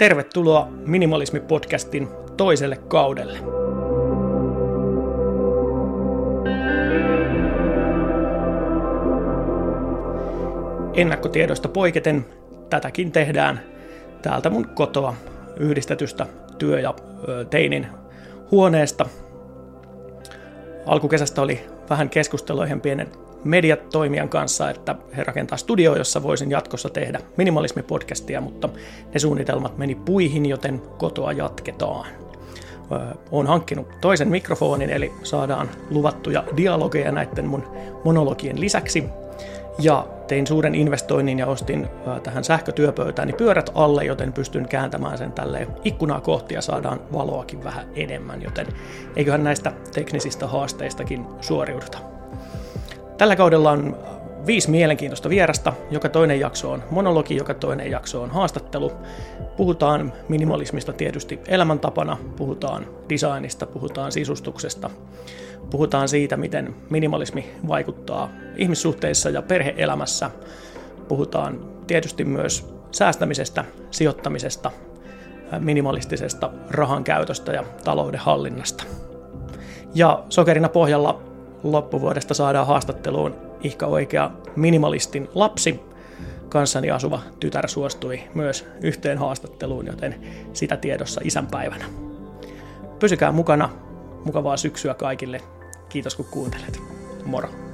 Tervetuloa Minimalismi-podcastin toiselle kaudelle. Ennakkotiedoista poiketen tätäkin tehdään täältä mun kotoa yhdistetystä työ- ja teinin huoneesta. Alkukesästä oli vähän keskustelua ihan pienen mediatoimijan kanssa, että he rakentaa studio, jossa voisin jatkossa tehdä minimalismipodcastia, mutta ne suunnitelmat meni puihin, joten kotoa jatketaan. Olen hankkinut toisen mikrofonin, eli saadaan luvattuja dialogeja näiden mun monologien lisäksi. Ja tein suuren investoinnin ja ostin tähän sähkötyöpöytääni pyörät alle, joten pystyn kääntämään sen tälle ikkunaa kohti ja saadaan valoakin vähän enemmän, joten eiköhän näistä teknisistä haasteistakin suoriuduta. Tällä kaudella on viisi mielenkiintoista vierasta. Joka toinen jakso on monologi, joka toinen jakso on haastattelu. Puhutaan minimalismista tietysti elämäntapana, puhutaan designista, puhutaan sisustuksesta, puhutaan siitä, miten minimalismi vaikuttaa ihmissuhteissa ja perheelämässä. Puhutaan tietysti myös säästämisestä, sijoittamisesta, minimalistisesta rahan käytöstä ja talouden hallinnasta. Ja sokerina pohjalla loppuvuodesta saadaan haastatteluun ihka oikea minimalistin lapsi. Kanssani asuva tytär suostui myös yhteen haastatteluun, joten sitä tiedossa isänpäivänä. Pysykää mukana, mukavaa syksyä kaikille. Kiitos kun kuuntelet. Moro!